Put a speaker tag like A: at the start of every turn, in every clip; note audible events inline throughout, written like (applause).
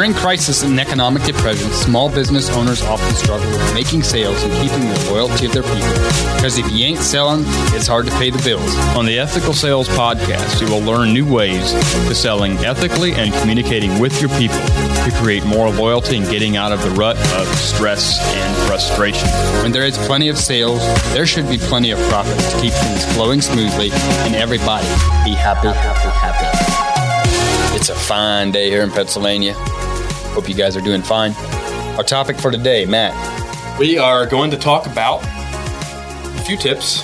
A: During crisis and economic depression, small business owners often struggle with making sales and keeping the loyalty of their people. Because if you ain't selling, it's hard to pay the bills.
B: On the Ethical Sales Podcast, you will learn new ways to selling ethically and communicating with your people to create more loyalty and getting out of the rut of stress and frustration.
A: When there is plenty of sales, there should be plenty of profit to keep things flowing smoothly and everybody be happy, happy, happy. It's a fine day here in Pennsylvania. Hope you guys are doing fine. Our topic for today, Matt.
B: We are going to talk about a few tips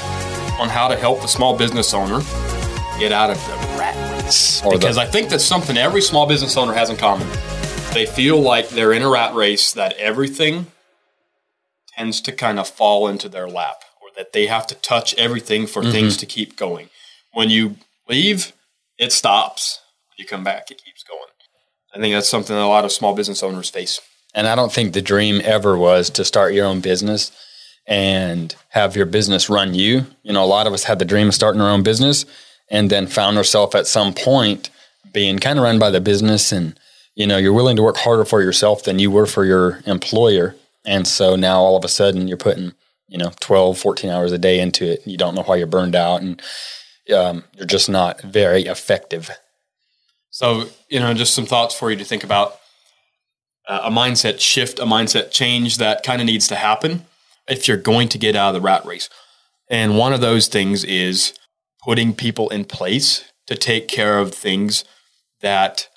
B: on how to help the small business owner get out of the rat race.
A: Or the-
B: because I think that's something every small business owner has in common. They feel like they're in a rat race that everything tends to kind of fall into their lap or that they have to touch everything for mm-hmm. things to keep going. When you leave, it stops. When you come back, it keeps going. I think that's something that a lot of small business owners face.
A: And I don't think the dream ever was to start your own business and have your business run you. You know, a lot of us had the dream of starting our own business and then found ourselves at some point being kind of run by the business and you know, you're willing to work harder for yourself than you were for your employer. And so now all of a sudden you're putting, you know, 12, 14 hours a day into it. You don't know why you're burned out and um, you're just not very effective.
B: So, you know, just some thoughts for you to think about. Uh, a mindset shift, a mindset change that kind of needs to happen if you're going to get out of the rat race. And one of those things is putting people in place to take care of things that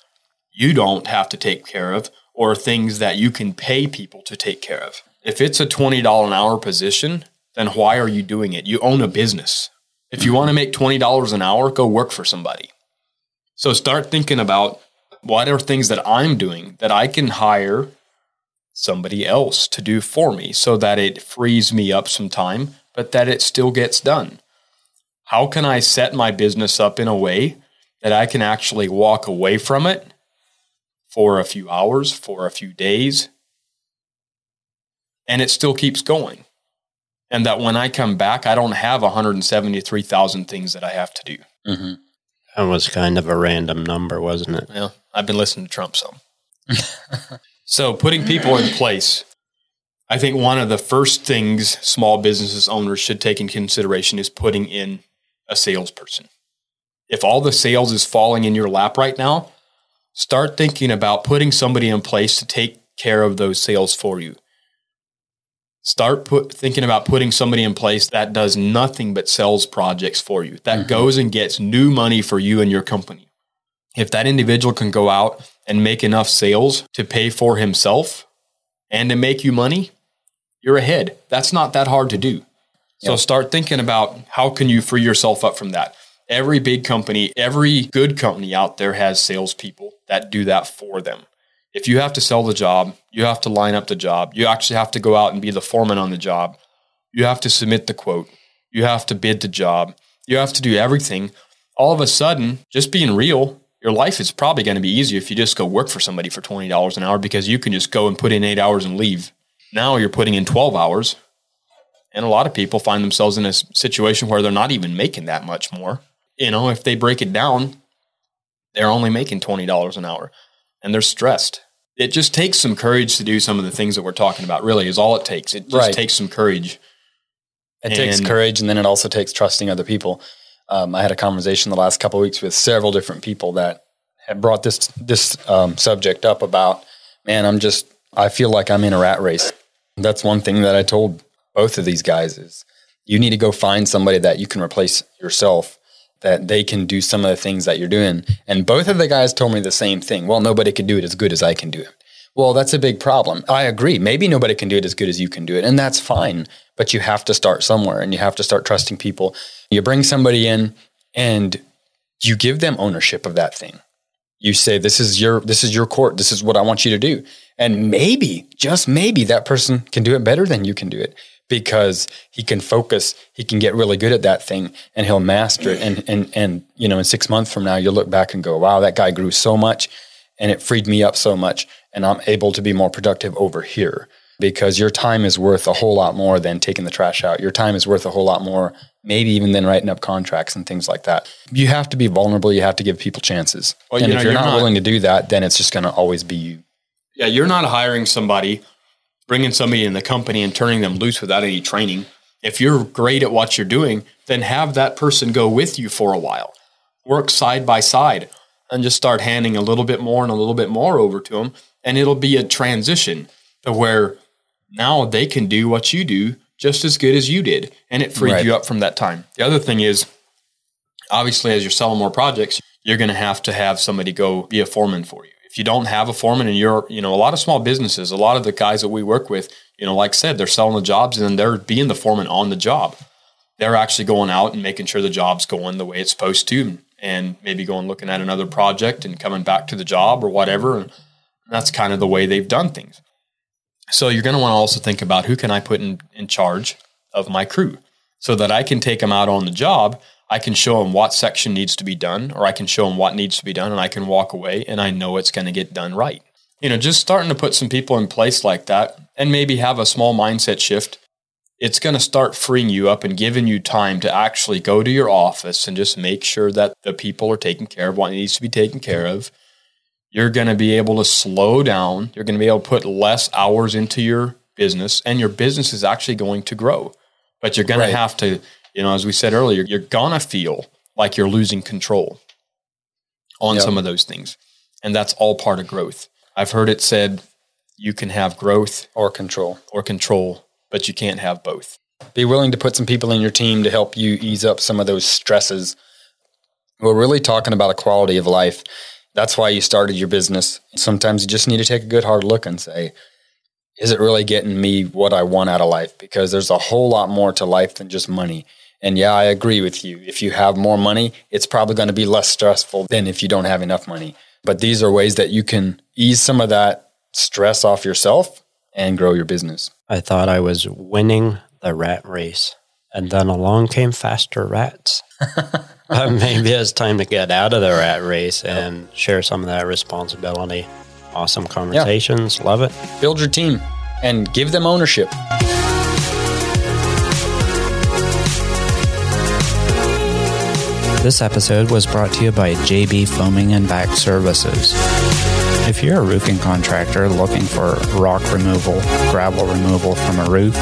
B: you don't have to take care of or things that you can pay people to take care of. If it's a $20 an hour position, then why are you doing it? You own a business. If you want to make $20 an hour, go work for somebody. So start thinking about what are things that I'm doing that I can hire somebody else to do for me so that it frees me up some time, but that it still gets done. How can I set my business up in a way that I can actually walk away from it for a few hours, for a few days, and it still keeps going? And that when I come back, I don't have 173,000 things that I have to do.
A: Mm-hmm.
C: That was kind of a random number, wasn't it?
B: Yeah, I've been listening to Trump some. (laughs) so putting people in place, I think one of the first things small businesses owners should take in consideration is putting in a salesperson. If all the sales is falling in your lap right now, start thinking about putting somebody in place to take care of those sales for you. Start put, thinking about putting somebody in place that does nothing but sells projects for you, that mm-hmm. goes and gets new money for you and your company. If that individual can go out and make enough sales to pay for himself and to make you money, you're ahead. That's not that hard to do. So start thinking about how can you free yourself up from that. Every big company, every good company out there has salespeople that do that for them. If you have to sell the job, you have to line up the job. You actually have to go out and be the foreman on the job. You have to submit the quote. You have to bid the job. You have to do everything. All of a sudden, just being real, your life is probably going to be easier if you just go work for somebody for $20 an hour because you can just go and put in eight hours and leave. Now you're putting in 12 hours. And a lot of people find themselves in a situation where they're not even making that much more. You know, if they break it down, they're only making $20 an hour and they're stressed. It just takes some courage to do some of the things that we're talking about, really, is all it takes. It just
A: Right.
B: takes some courage.
A: It takes courage, and then it also takes trusting other people. Um, I had a conversation the last couple of weeks with several different people that had brought this this um, subject up about, man, I'm just I feel like I'm in a rat race. That's one thing that I told both of these guys is you need to go find somebody that you can replace yourself that they can do some of the things that you're doing. And both of the guys told me the same thing. Well, nobody can do it as good as I can do it. Well, that's a big problem. I agree. Maybe nobody can do it as good as you can do it, and that's fine. But you have to start somewhere and you have to start trusting people. You bring somebody in and you give them ownership of that thing. You say, This is your this is your court. This is what I want you to do. And maybe, just maybe, that person can do it better than you can do it because he can focus, he can get really good at that thing and he'll master it. And and and you know, in six months from now, you'll look back and go, Wow, that guy grew so much and it freed me up so much and I'm able to be more productive over here because your time is worth a whole lot more than taking the trash out. Your time is worth a whole lot more, maybe even than writing up contracts and things like that. You have to be vulnerable. You have to give people chances.
B: Well,
A: and
B: you
A: if
B: know,
A: you're,
B: you're
A: not,
B: not-
A: willing to do that, then it's just going to always be you.
B: Yeah, you're not hiring somebody, bringing somebody in the company and turning them loose without any training. If you're great at what you're doing, then have that person go with you for a while. Work side by side and just start handing a little bit more and a little bit more over to them. And it'll be a transition to where now they can do what you do just as good as you did. And it freed
A: Right.
B: you up from that time. The other thing is, obviously, as you're selling more projects, you're going to have to have somebody go be a foreman for you. If you don't have a foreman and you're, you know, a lot of small businesses, a lot of the guys that we work with, you know, like I said, they're selling the jobs and then they're being the foreman on the job. They're actually going out and making sure the job's going the way it's supposed to and maybe going looking at another project and coming back to the job or whatever. And that's kind of the way they've done things. So you're going to want to also think about who can I put in, in charge of my crew so that I can take them out on the job. I can show them what section needs to be done, or I can show them what needs to be done, and I can walk away and I know it's going to get done right. You know, just starting to put some people in place like that and maybe have a small mindset shift. It's going to start freeing you up and giving you time to actually go to your office and just make sure that the people are taken care of what needs to be taken care of you're going to be able to slow down. You're going to be able to put less hours into your business, and your business is actually going to grow. But you're going
A: Right.
B: to have to, you know, as we said earlier, you're going to feel like you're losing control on
A: Yep.
B: some of those things. And that's all part of growth. I've heard it said you can have growth
A: or control.
B: or control, but you can't have both.
A: Be willing to put some people in your team to help you ease up some of those stresses. We're really talking about a quality of life. That's why you started your business. Sometimes you just need to take a good hard look and say, is it really getting me what I want out of life? Because there's a whole lot more to life than just money. And yeah, I agree with you. If you have more money, it's probably going to be less stressful than if you don't have enough money. But these are ways that you can ease some of that stress off yourself and grow your business.
C: I thought I was winning the rat race. And then along came faster rats. (laughs) Maybe it's time to get out of the rat race and share some of that responsibility. Awesome conversations. Love it.
A: build your team and give them ownership.
D: This episode was brought to you by JB Foaming and Vac Services. If you're a roofing contractor looking for rock removal, gravel removal from a roof,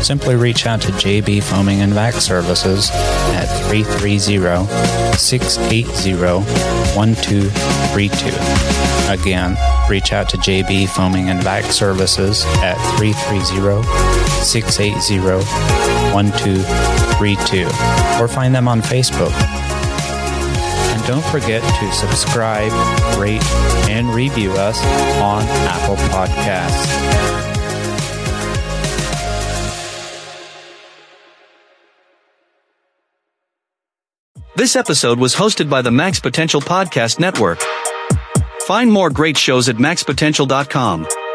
D: simply reach out to JB Foaming and Vac Services at 330-680-1232. Again, reach out to JB Foaming and Vac Services at 330-680-1232 or find them on Facebook. And don't forget to subscribe, rate, and review us on Apple Podcasts.
E: This episode was hosted by the Max Potential Podcast Network. Find more great shows at maxpotential.com.